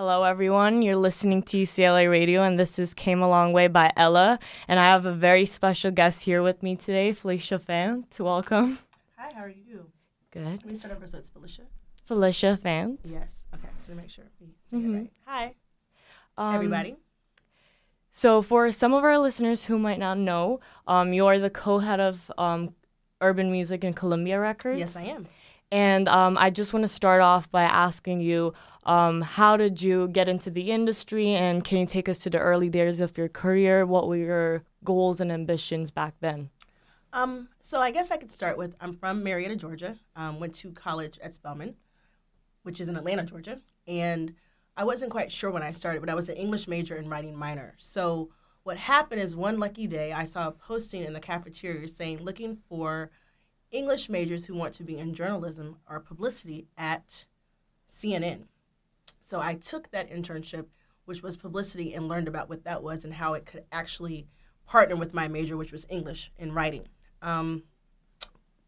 Hello, everyone. You're listening to UCLA Radio, and this is Came a Long Way by Ella. And I have a very special guest here with me today, Phylicia Fant. Welcome. Hi, how are you? Good. Let me start over so it's Phylicia. Phylicia Fant. Yes. Okay, to make sure we say Mhm. it right. Hi, Um, everybody. So, for some of our listeners who might not know, um, you're the co-head of um, urban music in Columbia Records. Yes, I am. And um, I just want to start off by asking you, um, how did you get into the industry, and can you take us to the early days of your career? What were your goals and ambitions back then? Um, so I guess I could start with I'm from Marietta, Georgia. Um, went to college at Spelman, which is in Atlanta, Georgia, and I wasn't quite sure when I started, but I was an English major and writing minor. So what happened is one lucky day I saw a posting in the cafeteria saying looking for English majors who want to be in journalism or publicity at CNN. So I took that internship, which was publicity, and learned about what that was and how it could actually partner with my major, which was English and writing. Um,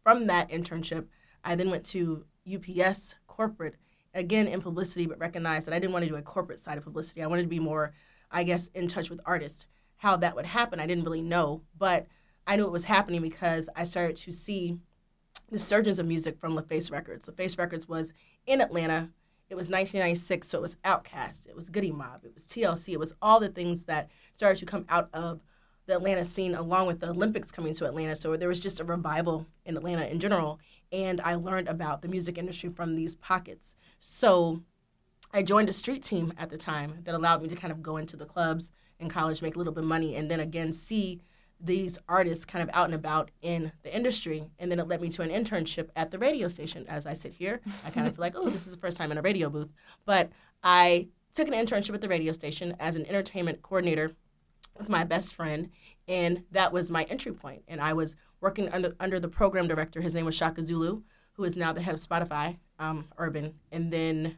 from that internship, I then went to UPS corporate, again in publicity, but recognized that I didn't want to do a corporate side of publicity. I wanted to be more, I guess, in touch with artists. How that would happen, I didn't really know, but I knew it was happening because I started to see the surgeons of music from LaFace Records. LaFace Records was in Atlanta. It was 1996, so it was Outkast, it was Goodie Mob, it was TLC, it was all the things that started to come out of the Atlanta scene, along with the Olympics coming to Atlanta. So there was just a revival in Atlanta in general, and I learned about the music industry from these pockets. So I joined a street team at the time that allowed me to kind of go into the clubs in college, make a little bit of money, and then again see these artists kind of out and about in the industry. And then it led me to an internship at the radio station. As I sit here, I kind of feel like, oh, this is the first time in a radio booth. But I took an internship at the radio station as an entertainment coordinator with my best friend, and that was my entry point. And I was working under, under the program director. His name was Shaka Zulu, who is now the head of Spotify um, Urban. And then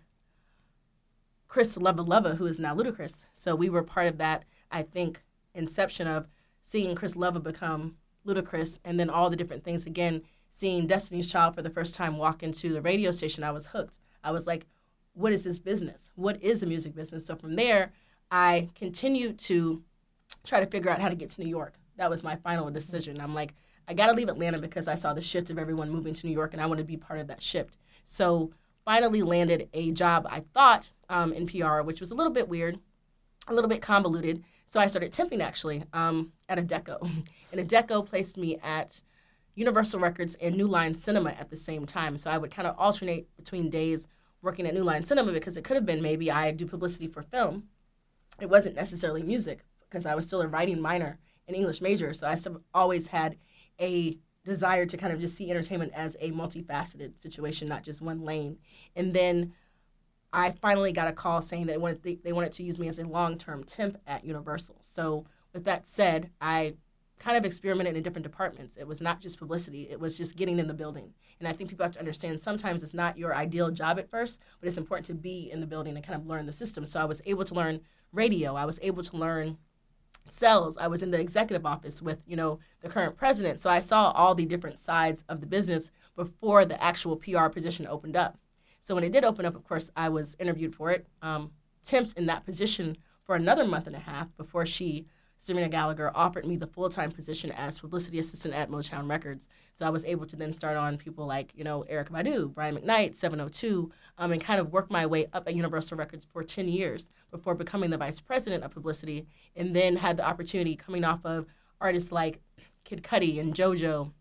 Chris Lova Lova, who is now Ludacris. So we were part of that, I think, inception of seeing Chris Lova become Ludacris, and then all the different things. Again, seeing Destiny's Child for the first time walk into the radio station, I was hooked. I was like, what is this business? What is the music business? So from there, I continued to try to figure out how to get to New York. That was my final decision. I'm like, I got to leave Atlanta because I saw the shift of everyone moving to New York, and I want to be part of that shift. So finally landed a job I thought um, in PR, which was a little bit weird, a little bit convoluted. So I started temping actually um, at Adecco, and Adecco placed me at Universal Records and New Line Cinema at the same time. So I would kind of alternate between days working at New Line Cinema because it could have been maybe I do publicity for film. It wasn't necessarily music because I was still a writing minor and English major. So I always had a desire to kind of just see entertainment as a multifaceted situation, not just one lane. And then I finally got a call saying that they wanted, they wanted to use me as a long term temp at Universal. So, with that said, I kind of experimented in different departments. It was not just publicity, it was just getting in the building. And I think people have to understand sometimes it's not your ideal job at first, but it's important to be in the building and kind of learn the system. So, I was able to learn radio, I was able to learn sales. I was in the executive office with, you know, the current president. So I saw all the different sides of the business before the actual PR position opened up. So when it did open up, of course, I was interviewed for it, um, temped in that position for another month and a half before she, Serena Gallagher, offered me the full time position as publicity assistant at Motown Records. So I was able to then start on people like, you know, Erykah Badu, Brian McKnight, 702, um, and kind of work my way up at Universal Records for 10 years before becoming the vice president of publicity, and then had the opportunity coming off of artists like Kid Cudi and JoJo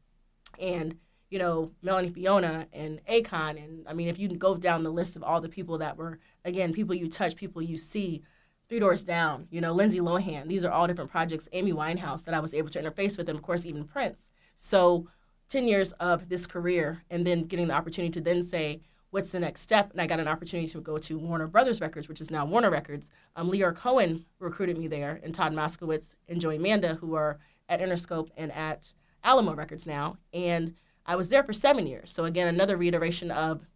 and you know, Melanie Fiona and Akon. And I mean, if you go down the list of all the people that were, again, people you touch, people you see, Three Doors Down, you know, Lindsay Lohan, these are all different projects, Amy Winehouse that I was able to interface with, and of course, even Prince. So, 10 years of this career, and then getting the opportunity to then say, what's the next step? And I got an opportunity to go to Warner Brothers Records, which is now Warner Records. Um, Lyor Cohen recruited me there, and Todd Moskowitz and Joie Manda, who are at Interscope and at Alamo Records now. And I was there for seven years. So again, another reiteration of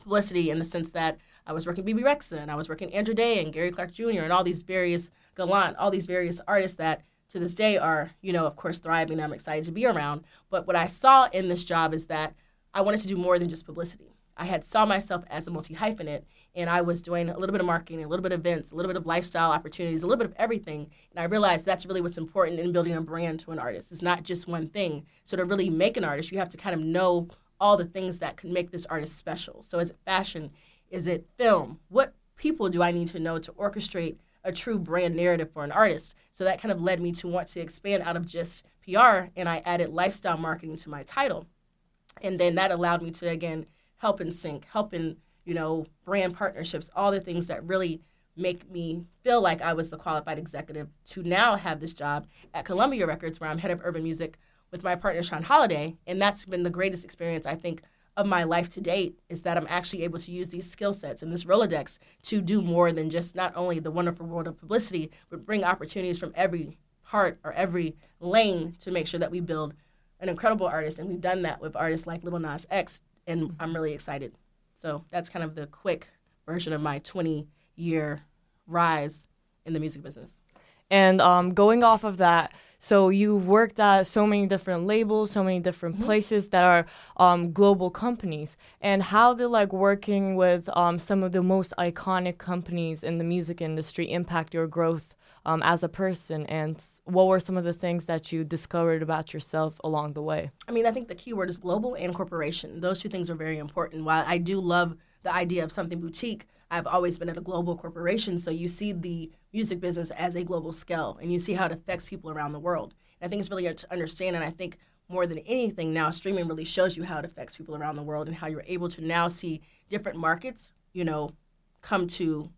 publicity in the sense that I was working Bebe Rexha and I was working Andra Day and Gary Clark Jr. and all these various Gallant, all these various artists that to this day are, you know, of course, thriving. I'm excited to be around. But what I saw in this job is that I wanted to do more than just publicity. I had saw myself as a multi hyphenate, and I was doing a little bit of marketing, a little bit of events, a little bit of lifestyle opportunities, a little bit of everything. And I realized that's really what's important in building a brand to an artist. It's not just one thing. So to really make an artist, you have to kind of know all the things that can make this artist special. So is it fashion? Is it film? What people do I need to know to orchestrate a true brand narrative for an artist? So that kind of led me to want to expand out of just PR and I added lifestyle marketing to my title. And then that allowed me to again help in sync, help in you know, brand partnerships, all the things that really make me feel like I was the qualified executive to now have this job at Columbia Records, where I'm head of urban music with my partner Shawn Holiday. And that's been the greatest experience, I think, of my life to date is that I'm actually able to use these skill sets and this Rolodex to do more than just not only the wonderful world of publicity, but bring opportunities from every part or every lane to make sure that we build an incredible artist. And we've done that with artists like Lil Nas X, and I'm really excited. So that's kind of the quick version of my 20 year rise in the music business. And um, going off of that, so you worked at so many different labels, so many different mm-hmm. places that are um, global companies. And how did like working with um, some of the most iconic companies in the music industry impact your growth um, as a person? And what were some of the things that you discovered about yourself along the way? I mean, I think the key word is global and corporation. Those two things are very important. While I do love the idea of something boutique, I've always been at a global corporation. So you see the music business as a global scale and you see how it affects people around the world. And I think it's really to understand. And I think more than anything now, streaming really shows you how it affects people around the world and how you're able to now see different markets, you know, come to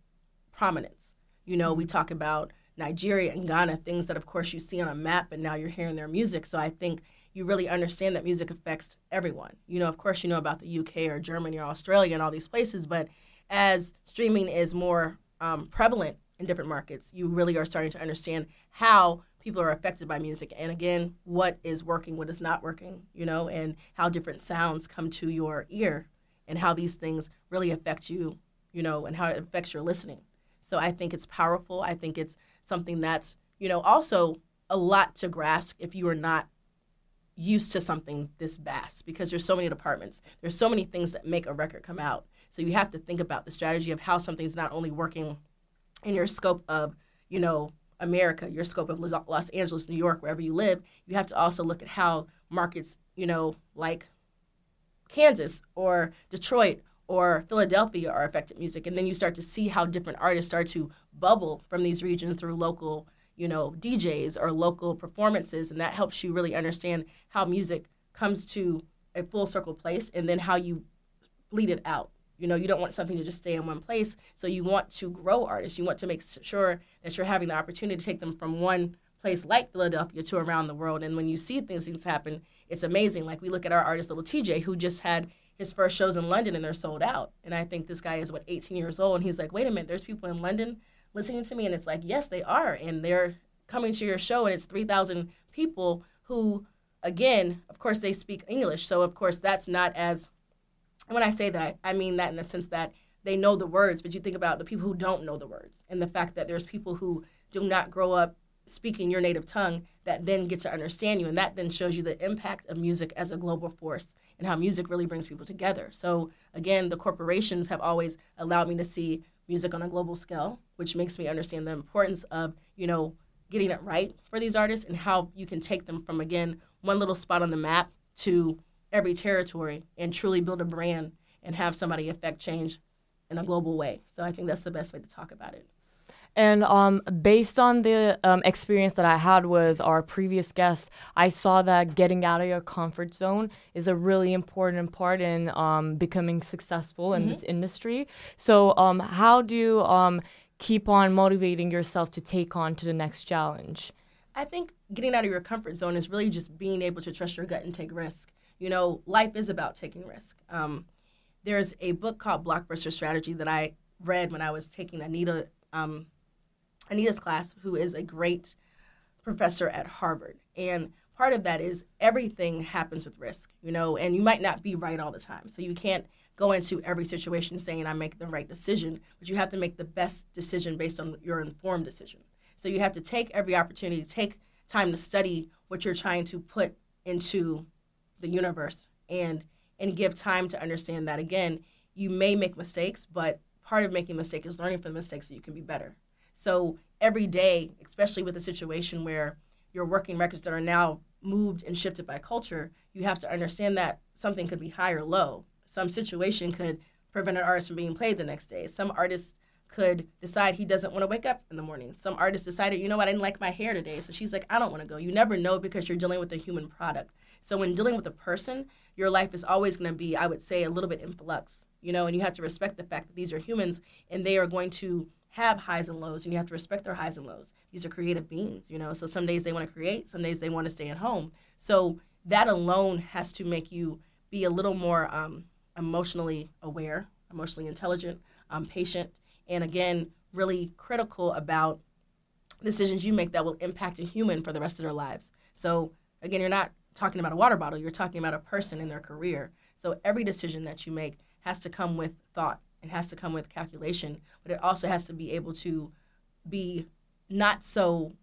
prominence. You know, we talk about Nigeria and Ghana, things that, of course, you see on a map, and now you're hearing their music. So I think you really understand that music affects everyone. You know, of course, you know about the UK or Germany or Australia and all these places, but as streaming is more um, prevalent in different markets, you really are starting to understand how people are affected by music. And again, what is working, what is not working, you know, and how different sounds come to your ear and how these things really affect you, you know, and how it affects your listening. So I think it's powerful. I think it's something that's, you know, also a lot to grasp if you are not used to something this vast because there's so many departments. There's so many things that make a record come out. So you have to think about the strategy of how something's not only working in your scope of, you know, America, your scope of Los Angeles, New York, wherever you live, you have to also look at how markets, you know, like Kansas or Detroit or Philadelphia are affected music. And then you start to see how different artists start to bubble from these regions through local, you know, DJs or local performances. And that helps you really understand how music comes to a full circle place and then how you bleed it out. You know, you don't want something to just stay in one place. So you want to grow artists. You want to make sure that you're having the opportunity to take them from one place like Philadelphia to around the world. And when you see things, things happen, it's amazing. Like we look at our artist, Lil Tjay, who just had his first shows in London and they're sold out. And I think this guy is what 18 years old and he's like, "Wait a minute, there's people in London listening to me." And it's like, "Yes, they are." And they're coming to your show and it's 3,000 people who again, of course they speak English. So of course that's not as when I say that, I mean that in the sense that they know the words, but you think about the people who don't know the words and the fact that there's people who do not grow up speaking your native tongue that then get to understand you and that then shows you the impact of music as a global force and how music really brings people together. So again, the corporations have always allowed me to see music on a global scale, which makes me understand the importance of, you know, getting it right for these artists and how you can take them from again one little spot on the map to every territory and truly build a brand and have somebody affect change in a global way. So I think that's the best way to talk about it. And um, based on the um, experience that I had with our previous guest, I saw that getting out of your comfort zone is a really important part in um, becoming successful in mm-hmm. this industry. So, um, how do you um, keep on motivating yourself to take on to the next challenge? I think getting out of your comfort zone is really just being able to trust your gut and take risk. You know, life is about taking risk. Um, there's a book called Blockbuster Strategy that I read when I was taking Anita um, Anita's class, who is a great professor at Harvard. And part of that is everything happens with risk, you know, and you might not be right all the time. So you can't go into every situation saying I make the right decision, but you have to make the best decision based on your informed decision. So you have to take every opportunity, take time to study what you're trying to put into the universe and and give time to understand that again, you may make mistakes, but part of making mistakes is learning from the mistakes so you can be better. So every day, especially with a situation where you're working records that are now moved and shifted by culture, you have to understand that something could be high or low. Some situation could prevent an artist from being played the next day. Some artist could decide he doesn't want to wake up in the morning. Some artist decided, you know what, I didn't like my hair today. So she's like, I don't want to go. You never know because you're dealing with a human product. So when dealing with a person, your life is always going to be, I would say, a little bit in flux, you know, and you have to respect the fact that these are humans and they are going to have highs and lows, and you have to respect their highs and lows. These are creative beings, you know, so some days they want to create, some days they want to stay at home. So that alone has to make you be a little more um, emotionally aware, emotionally intelligent, um, patient, and again, really critical about decisions you make that will impact a human for the rest of their lives. So again, you're not talking about a water bottle, you're talking about a person in their career. So every decision that you make has to come with thought. It has to come with calculation, but it also has to be able to be not so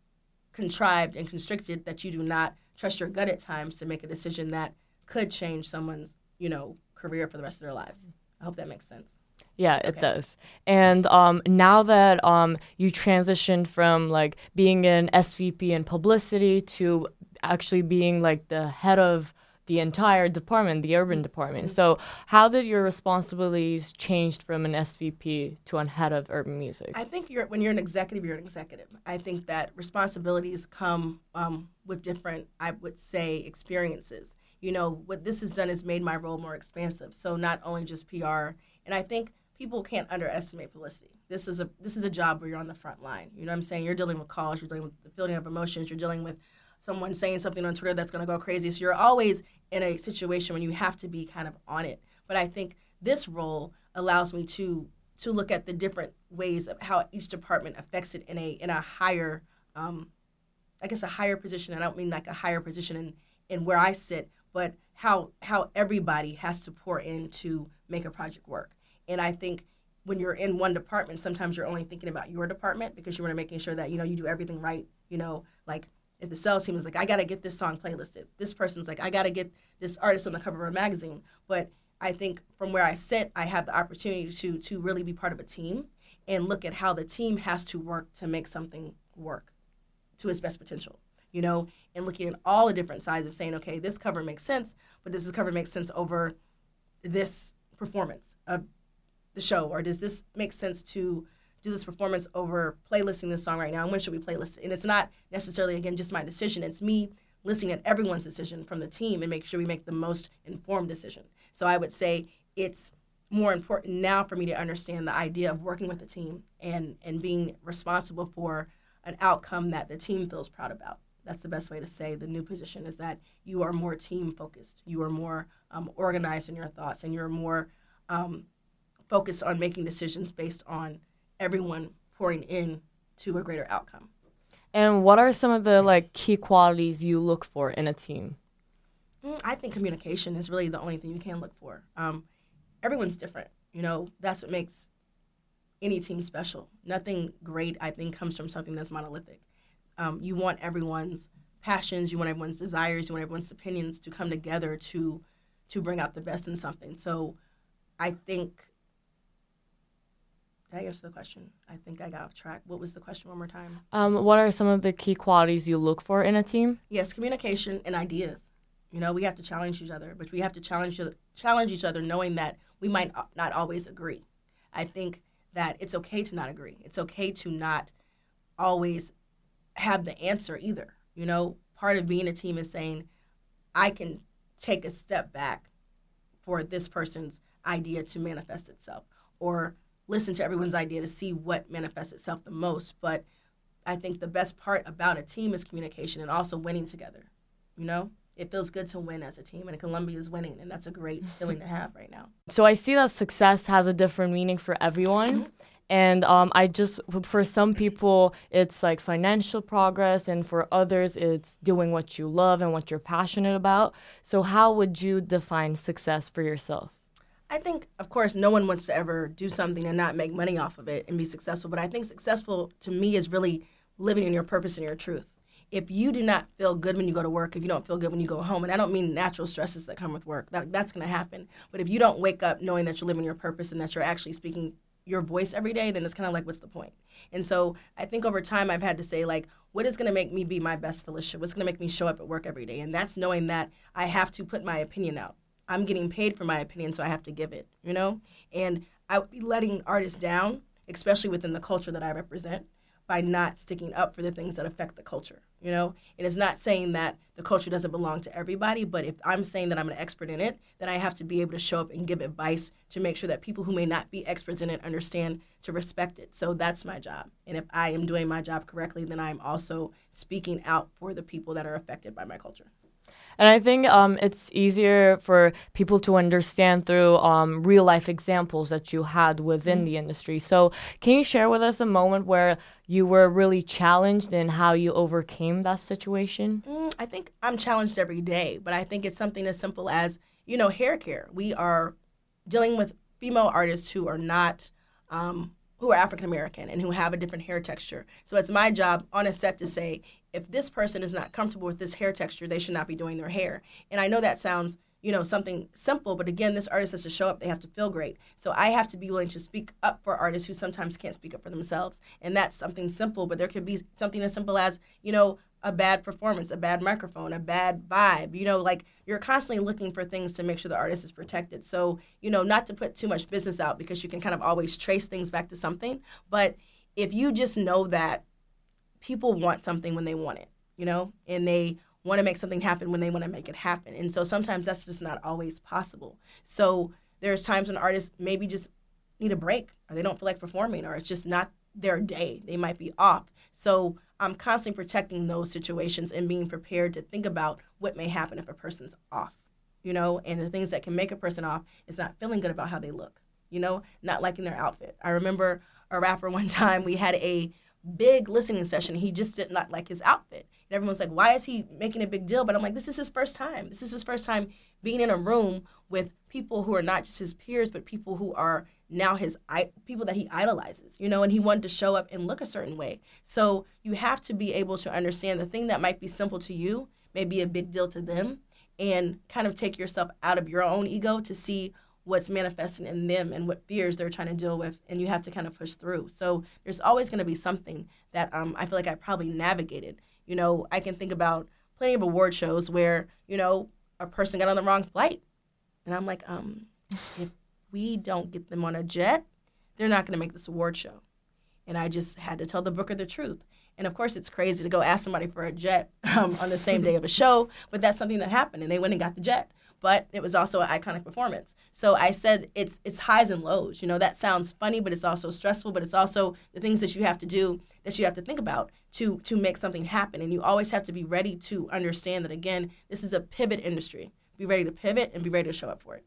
contrived and constricted that you do not trust your gut at times to make a decision that could change someone's, you know, career for the rest of their lives. I hope that makes sense. Yeah, it okay. does. And um, now that um, you transitioned from like being an SVP in publicity to actually being like the head of the entire department, the urban department. Mm-hmm. So, how did your responsibilities change from an SVP to a head of urban music? I think you're when you're an executive, you're an executive. I think that responsibilities come um, with different, I would say, experiences. You know, what this has done is made my role more expansive. So not only just PR, and I think people can't underestimate publicity. This is a this is a job where you're on the front line. You know what I'm saying? You're dealing with calls, you're dealing with the feeling of emotions, you're dealing with someone saying something on Twitter that's going to go crazy. So you're always in a situation when you have to be kind of on it. But I think this role allows me to to look at the different ways of how each department affects it in a in a higher um, I guess a higher position. I don't mean like a higher position in, in where I sit, but how how everybody has to pour in to make a project work. And I think when you're in one department, sometimes you're only thinking about your department because you want to making sure that you know you do everything right. You know, like if the sales team is like, I got to get this song playlisted. This person's like, I got to get this artist on the cover of a magazine. But I think from where I sit, I have the opportunity to to really be part of a team and look at how the team has to work to make something work to its best potential. You know, and looking at all the different sides of saying, okay, this cover makes sense, but does this cover makes sense over this performance of the show, or does this make sense to do this performance over playlisting this song right now and when should we playlist it? And it's not necessarily again just my decision. It's me listening at everyone's decision from the team and make sure we make the most informed decision. So i would say it's more important now for me to understand the idea of working with the team and and being responsible for an outcome that the team feels proud about. That's the best way to say the new position is that you are more team focused you are more um, organized in your thoughts and you're more um, focused on making decisions based on everyone pouring in to a greater outcome. And what are some of the like key qualities you look for in a team? Mm, I think communication is really the only thing you can look for. Um, everyone's different. You know, that's what makes any team special. Nothing great, I think, comes from something that's monolithic. Um, you want everyone's passions, you want everyone's desires, you want everyone's opinions to come together to to bring out the best in something. So, I think did I answer the question? I think I got off track. What was the question one more time? Um, what are some of the key qualities you look for in a team? Yes, communication and ideas. You know, we have to challenge each other, but we have to challenge challenge each other, knowing that we might not always agree. I think that it's okay to not agree. It's okay to not always have the answer either. You know, part of being a team is saying, I can take a step back for this person's idea to manifest itself, or listen to everyone's idea to see what manifests itself the most. But I think the best part about a team is communication and also winning together. You know, it feels good to win as a team, and Columbia is winning, and that's a great feeling to have right now. So I see that success has a different meaning for everyone. Mm-hmm. And um, I just, for some people, it's like financial progress, and for others, it's doing what you love and what you're passionate about. So, how would you define success for yourself? I think, of course, no one wants to ever do something and not make money off of it and be successful. But I think successful to me is really living in your purpose and your truth. If you do not feel good when you go to work, if you don't feel good when you go home, and I don't mean natural stresses that come with work, that, that's going to happen. But if you don't wake up knowing that you're living your purpose and that you're actually speaking your voice every day, then it's kind of like, what's the point? And so I think over time I've had to say, like, what is going to make me be my best Phylicia? What's going to make me show up at work every day? And that's knowing that I have to put my opinion out. I'm getting paid for my opinion, so I have to give it, you know? And I would be letting artists down, especially within the culture that I represent, by not sticking up for the things that affect the culture, you know? And it's not saying that the culture doesn't belong to everybody, but if I'm saying that I'm an expert in it, then I have to be able to show up and give advice to make sure that people who may not be experts in it understand to respect it. So that's my job. And if I am doing my job correctly, then I'm also speaking out for the people that are affected by my culture. And I think um, it's easier for people to understand through um, real life examples that you had within mm-hmm. the industry. So, can you share with us a moment where you were really challenged and how you overcame that situation? Mm, I think I'm challenged every day, but I think it's something as simple as, you know, hair care. We are dealing with female artists who are not. Um, who are African American and who have a different hair texture. So it's my job on a set to say, if this person is not comfortable with this hair texture, they should not be doing their hair. And I know that sounds, you know, something simple, but again, this artist has to show up. They have to feel great. So I have to be willing to speak up for artists who sometimes can't speak up for themselves. And that's something simple, but there could be something as simple as, you know, a bad performance, a bad microphone, a bad vibe. You know, like you're constantly looking for things to make sure the artist is protected. So, you know, not to put too much business out because you can kind of always trace things back to something. But if you just know that people want something when they want it, you know, and they want to make something happen when they want to make it happen. And so sometimes that's just not always possible. So there's times when artists maybe just need a break or they don't feel like performing or it's just not their day. They might be off. So I'm constantly protecting those situations and being prepared to think about what may happen if a person's off, you know, and the things that can make a person off is not feeling good about how they look, you know, not liking their outfit. I remember a rapper one time, we had a big listening session. He just did not like his outfit. And everyone's like, why is he making a big deal? But I'm like, this is his first time. This is his first time being in a room with people who are not just his peers, but people who are now his people that he idolizes, you know, and he wanted to show up and look a certain way. So you have to be able to understand the thing that might be simple to you may be a big deal to them and kind of take yourself out of your own ego to see what's manifesting in them and what fears they're trying to deal with and you have to kind of push through. So there's always going to be something that um, i feel like i probably navigated. You know i can think about plenty of award shows where you know a person got on the wrong flight and i'm like um, if we don't get them on a jet they're not going to make this award show. And i just had to tell the booker the truth. And of course, it's crazy to go ask somebody for a jet um, on the same day of a show, but that's something that happened, and they went and got the jet but it was also an iconic performance. So I said it's it's highs and lows. You know, that sounds funny, but it's also stressful, but it's also the things that you have to do that you have to think about to to make something happen. And you always have to be ready to understand that again, this is a pivot industry. Be ready to pivot and be ready to show up for it.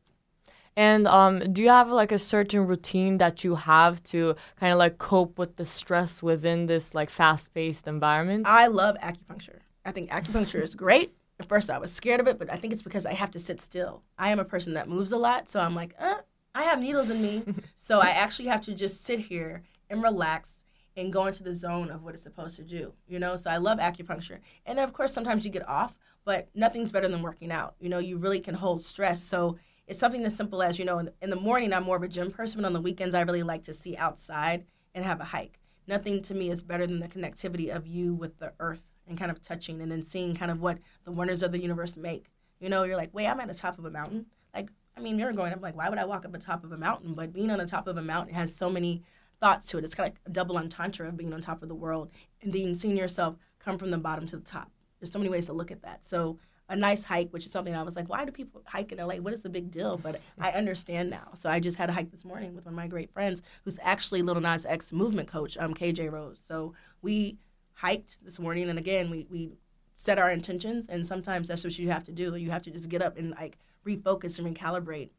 And um, do you have like a certain routine that you have to kind of like cope with the stress within this like fast-paced environment? I love acupuncture. I think acupuncture is great at first I was scared of it, but I think it's because I have to sit still. I am a person that moves a lot, so I'm like, uh, I have needles in me. so I actually have to just sit here and relax and go into the zone of what it's supposed to do, you know? So I love acupuncture. And then, of course, sometimes you get off, but nothing's better than working out. You know, you really can hold stress. So it's something as simple as, you know, in the, in the morning, I'm more of a gym person, but on the weekends, I really like to see outside and have a hike. Nothing to me is better than the connectivity of you with the earth and kind of touching and then seeing kind of what the wonders of the universe make. You know, you're like, wait, I'm at the top of a mountain. Like, I mean, you're going I'm like, why would I walk up the top of a mountain? But being on the top of a mountain has so many thoughts to it. It's kind of like a double entendre of being on top of the world and then seeing yourself come from the bottom to the top. There's so many ways to look at that. So a nice hike, which is something I was like, why do people hike in LA? What is the big deal? But I understand now. So I just had a hike this morning with one of my great friends, who's actually Lil Nas X movement coach, um, KJ Rose. So we hiked this morning, and again, we we set our intentions, and sometimes that's what you have to do. You have to just get up and like refocus and recalibrate,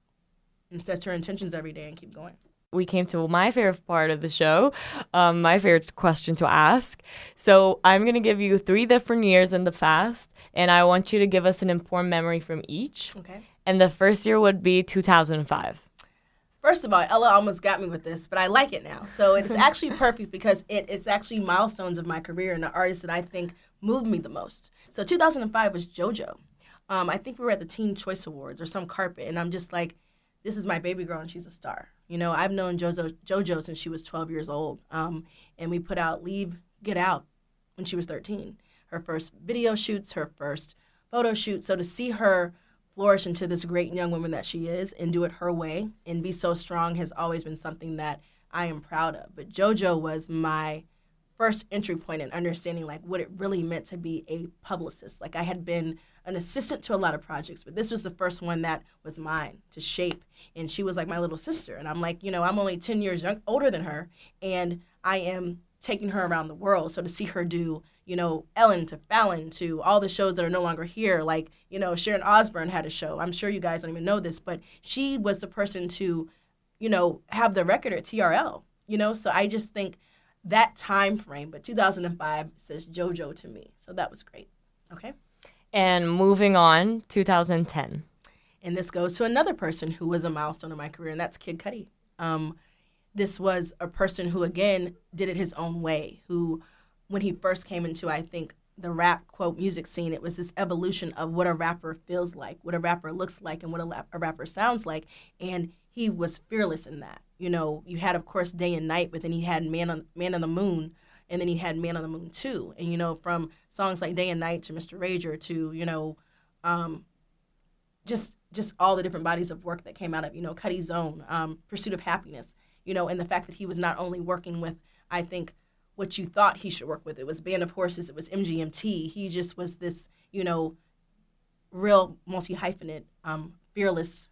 and set your intentions every day and keep going. We came to my favorite part of the show, um, my favorite question to ask. So I'm gonna give you three different years in the fast, and I want you to give us an important memory from each. Okay. And the first year would be 2005. First of all, Ella almost got me with this, but I like it now. So it's actually perfect because it, it's actually milestones of my career and the artists that I think moved me the most. So 2005 was JoJo. Um, I think we were at the Teen Choice Awards or some carpet, and I'm just like, this is my baby girl and she's a star, You know, I've known JoJo, JoJo since she was 12 years old, um, and we put out Leave, Get Out when she was 13. Her first video shoots, her first photo shoot. So to see her flourish into this great young woman that she is and do it her way and be so strong has always been something that I am proud of. But JoJo was my first entry point in understanding like what it really meant to be a publicist. Like I had been an assistant to a lot of projects, but this was the first one that was mine to shape. And she was like my little sister. And I'm like, you know, I'm only 10 years young, older than her, and I am taking her around the world. So to see her do, you know, Ellen to Fallon to all the shows that are no longer here, like, you know, Sharon Osbourne had a show. I'm sure you guys don't even know this, but she was the person to, you know, have the record at TRL, you know? So I just think that time frame, but 2005 says JoJo to me. So that was great. Okay. And moving on, 2010. And this goes to another person who was a milestone in my career, and that's Kid Cudi. Um, this was a person who, again, did it his own way. Who, when he first came into, I think, the rap quote music scene, it was this evolution of what a rapper feels like, what a rapper looks like, and what a, a rapper sounds like. And he was fearless in that. You know, you had, of course, Day and Night, but then he had Man on Man on the Moon, and then he had Man on the Moon too. And you know, from songs like Day and Night to Mr. Rager to you know, um, just just all the different bodies of work that came out of you know Cudi's own um, Pursuit of Happiness. You know, and the fact that he was not only working with, I think, what you thought he should work with. It was Band of Horses. It was MGMT. He just was this you know, real multi hyphenate, um, fearless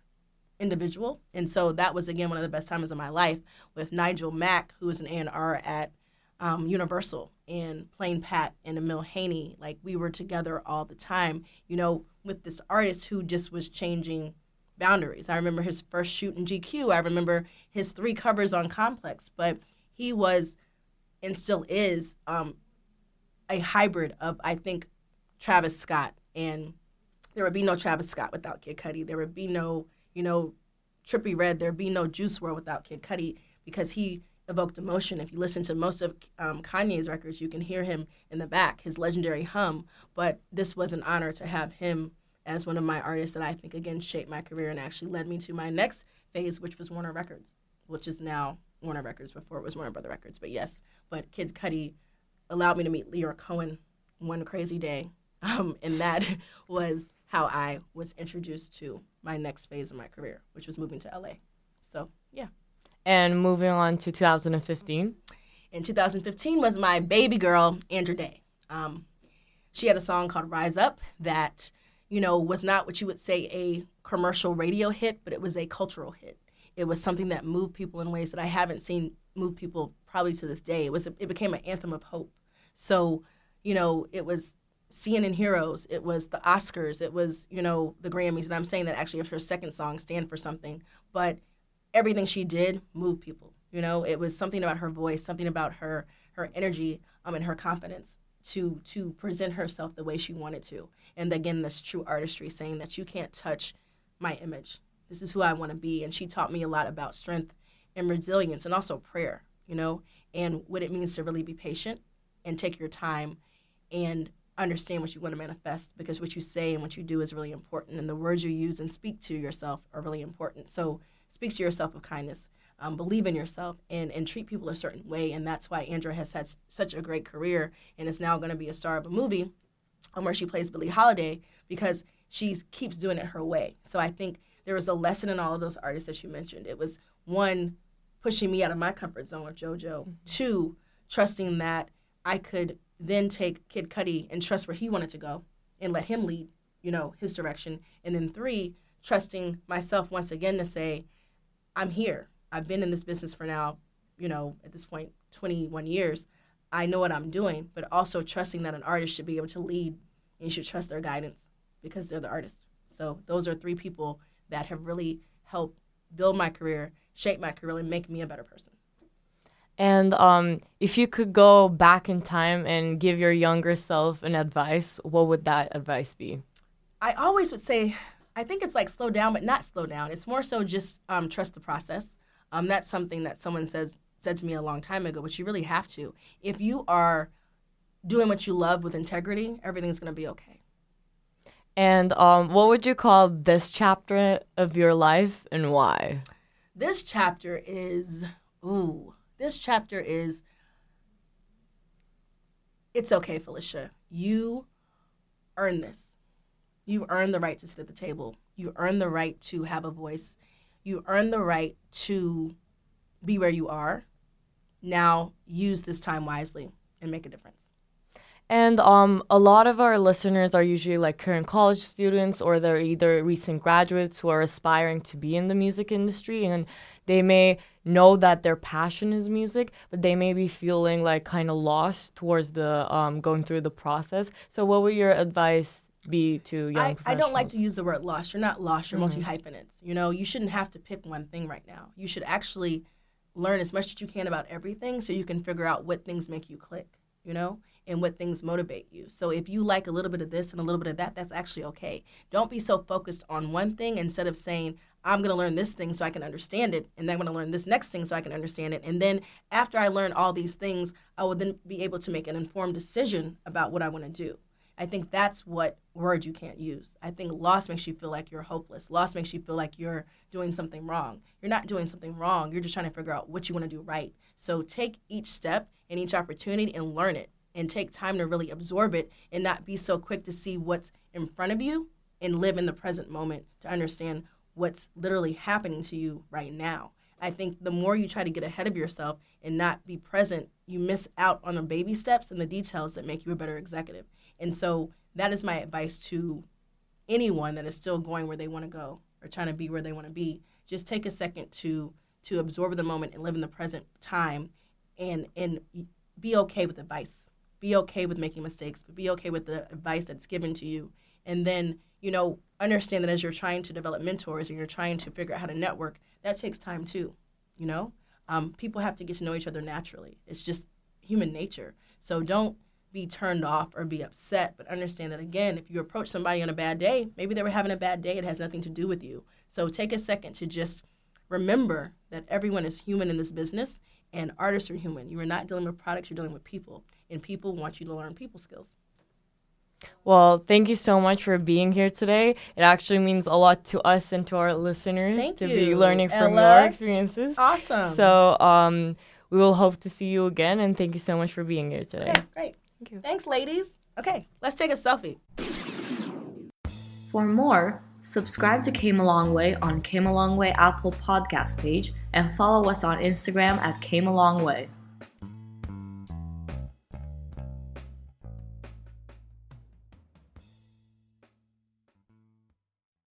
individual. And so that was again one of the best times of my life with Nigel Mack, who is an A&R at um, Universal and Plain Pat and Emile Haynie, like we were together all the time, you know, with this artist who just was changing boundaries. I remember his first shoot in GQ. I remember his three covers on Complex, but he was and still is um, a hybrid of, I think, Travis Scott. And there would be no Travis Scott without Kid Cudi. There would be no, you know, Trippie Redd. There'd be no Juice WRLD without Kid Cudi because he evoked emotion. If you listen to most of um, Kanye's records, you can hear him in the back, his legendary hum. But this was an honor to have him as one of my artists that I think again shaped my career and actually led me to my next phase, which was Warner Records, which is now Warner Records. Before it was Warner Brother Records, but yes, but Kid Cudi allowed me to meet Lyor Cohen one crazy day, um, and that was how I was introduced to my next phase of my career, which was moving to LA. So yeah. And moving on to 2015. In 2015 was my baby girl, Andra Day. Um, she had a song called Rise Up that, you know, was not what you would say a commercial radio hit, but it was a cultural hit. It was something that moved people in ways that I haven't seen move people probably to this day. It was it became an anthem of hope. So, you know, it was CNN Heroes, it was the Oscars, it was, you know, the Grammys. And I'm saying that actually her second song stand for something. But everything she did moved people. You know, it was something about her voice, something about her her energy um, and her confidence to to present herself the way she wanted to. And again, this true artistry, saying that you can't touch my image. This is who I want to be. And she taught me a lot about strength and resilience, and also prayer. You know, and what it means to really be patient and take your time and understand what you want to manifest because what you say and what you do is really important and the words you use and speak to yourself are really important so speak to yourself with kindness um, believe in yourself and, and treat people a certain way and that's why andra has had such a great career and is now going to be a star of a movie um, where she plays billie holiday because she keeps doing it her way so i think there was a lesson in all of those artists that you mentioned it was one pushing me out of my comfort zone with jojo mm-hmm. two trusting that i could then take Kid Cudi and trust where he wanted to go and let him lead, you know, his direction. And then three, trusting myself once again to say, I'm here. I've been in this business for now, you know, at this point, 21 years. I know what I'm doing, but also trusting that an artist should be able to lead and you should trust their guidance because they're the artist. So those are three people that have really helped build my career, shape my career, and make me a better person. And um, if you could go back in time and give your younger self an advice, what would that advice be? I always would say, I think it's like slow down, but not slow down. It's more so just um, trust the process. Um, that's something that someone says said to me a long time ago, but you really have to. If you are doing what you love with integrity, everything's going to be okay. And um, what would you call this chapter of your life and why? This chapter is, ooh, this chapter is, it's okay, Phylicia. You earn this. You earn the right to sit at the table. You earn the right to have a voice. You earn the right to be where you are. Now use this time wisely and make a difference. And um, a lot of our listeners are usually like current college students or they're either recent graduates who are aspiring to be in the music industry and they may know that their passion is music, but they may be feeling like kind of lost towards the um, going through the process. So, what would your advice be to young I, I don't like to use the word lost. You're not lost. You're mm-hmm. multi hyphenates. You know, you shouldn't have to pick one thing right now. You should actually learn as much as you can about everything so you can figure out what things make you click. You know, and what things motivate you. So if you like a little bit of this and a little bit of that, that's actually okay. Don't be so focused on one thing instead of saying, I'm going to learn this thing so I can understand it, and then I'm going to learn this next thing so I can understand it. And then after I learn all these things, I will then be able to make an informed decision about what I want to do. I think that's what word you can't use. I think loss makes you feel like you're hopeless. Loss makes you feel like you're doing something wrong. You're not doing something wrong. You're just trying to figure out what you want to do right. So take each step and each opportunity and learn it and take time to really absorb it and not be so quick to see what's in front of you and live in the present moment to understand what's literally happening to you right now. I think the more you try to get ahead of yourself and not be present, you miss out on the baby steps and the details that make you a better executive. And so that is my advice to anyone that is still going where they want to go or trying to be where they want to be. Just take a second to to absorb the moment and live in the present time and and be okay with advice be okay with making mistakes, but be okay with the advice that's given to you. And then, you know, understand that as you're trying to develop mentors and you're trying to figure out how to network, that takes time too. You know, um, people have to get to know each other naturally. It's just human nature. So don't be turned off or be upset, but understand that again, if you approach somebody on a bad day, maybe they were having a bad day. It has nothing to do with you. So take a second to just remember that everyone is human in this business and artists are human. You are not dealing with products, you're dealing with people and people want you to learn people skills. Well, thank you so much for being here today. It actually means a lot to us and to our listeners thank to you. be learning from Ella. your experiences. Awesome. So, um, we will hope to see you again, and thank you so much for being here today. Okay, great. Thank you. Thanks, ladies. Okay, let's take a selfie. For more, subscribe to Came a Long Way on Came a Long Way Apple podcast page and follow us on Instagram at Came a Long Way.